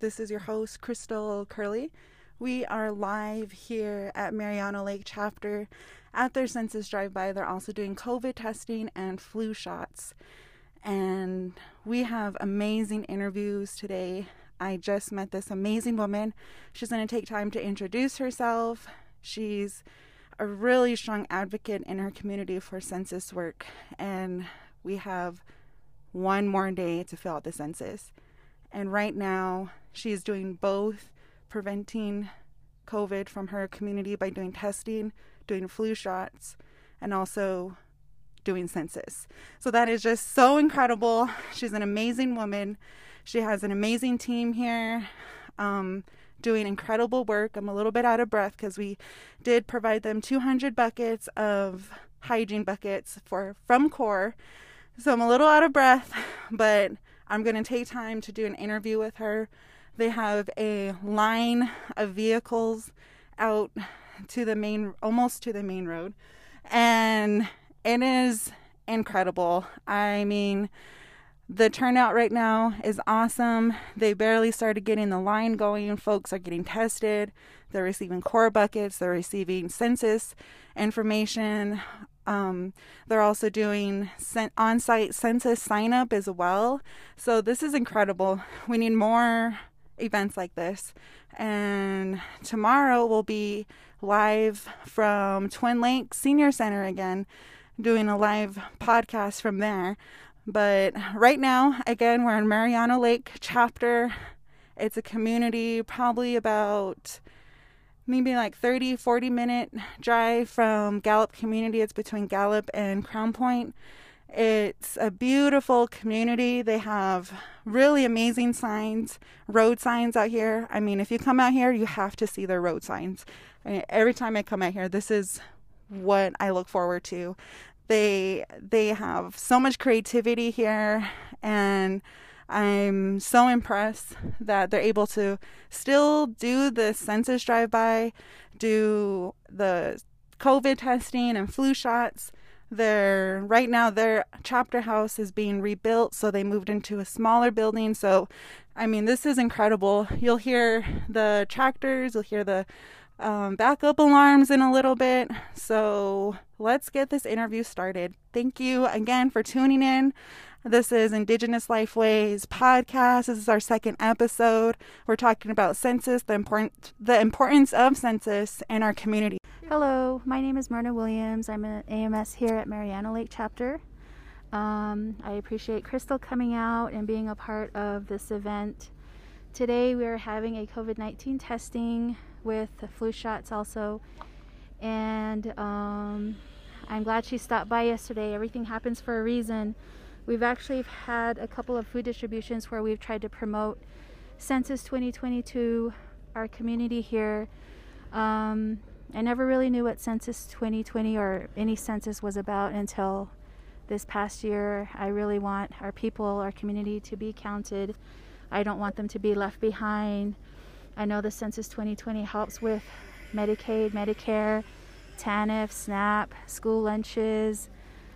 This is your host, Crystal Curley. We are live here at Mariano Lake chapter at their census drive by. They're also doing COVID testing and flu shots. And we have amazing interviews today. I just met this amazing woman. She's going to take time to introduce herself. She's a really strong advocate in her community for census work. And we have one more day to fill out the census. And right now, she is doing both preventing COVID from her community by doing testing, doing flu shots, and also doing census. So that is just so incredible. She's an amazing woman. She has an amazing team here. Um, doing incredible work. I'm a little bit out of breath because we did provide them 200 buckets of hygiene buckets for from CORE. So I'm a little out of breath, but I'm going to take time to do an interview with her. They have a line of vehicles out to the main, almost to the main road, and it is incredible. I mean, the turnout right now is awesome. They barely started getting the line going. Folks are getting tested. They're receiving core buckets. They're receiving census information. Um, they're also doing on site census sign up as well. So, this is incredible. We need more events like this. And tomorrow we'll be live from Twin Lakes Senior Center again, doing a live podcast from there. But right now, again, we're in Mariano Lake chapter. It's a community, probably about maybe like 30 40 minute drive from Gallup community. It's between Gallup and Crown Point. It's a beautiful community. They have really amazing signs road signs out here. I mean if you come out here you have to see their road signs. I mean, every time i come out here this is what i look forward to they they have so much creativity here and I'm so impressed that they're able to still do the census drive by, do the COVID testing and flu shots. They're right now their chapter house is being rebuilt, so they moved into a smaller building. So, I mean, this is incredible. You'll hear the tractors, you'll hear the um, backup alarms in a little bit. So, let's get this interview started. Thank you again for tuning in. This is Indigenous Lifeways podcast. This is our second episode. We're talking about census, the important the importance of census in our community. Hello, my name is Myrna Williams. I'm an AMS here at Mariano Lake chapter. Um, I appreciate Crystal coming out and being a part of this event. Today we are having a COVID 19 testing with flu shots also. And um, I'm glad she stopped by yesterday. Everything happens for a reason. We've actually had a couple of food distributions where we've tried to promote Census 2022, our community here. Um, I never really knew what Census 2020 or any census was about until this past year. I really want our people, our community to be counted. I don't want them to be left behind. I know the Census 2020 helps with Medicaid, Medicare, TANF, SNAP, school lunches,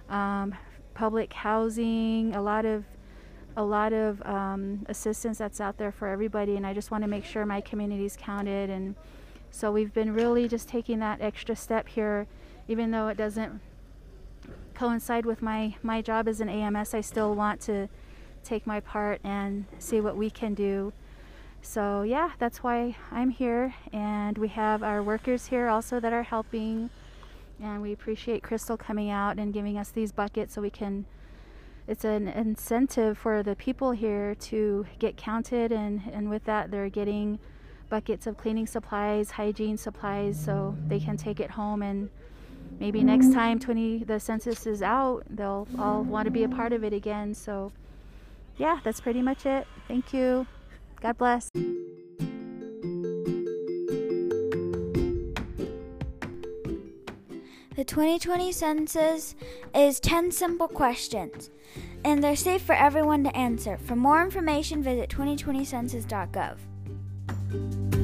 um, public housing, a lot of a lot of um, assistance that's out there for everybody, and I just want to make sure my community is counted. And so we've been really just taking that extra step here, even though it doesn't coincide with my my job as an AMS. I still want to take my part and see what we can do. So yeah, that's why I'm here, and we have our workers here also that are helping. And we appreciate Crystal coming out and giving us these buckets so we can it's an incentive for the people here to get counted. And and with that they're getting buckets of cleaning supplies hygiene supplies so they can take it home. And maybe next time 20 the census is out they'll all want to be a part of it again. So yeah that's pretty much it. Thank you god bless The 2020 census is 10 simple questions, and they're safe for everyone to answer. For more information, visit 2020census.gov.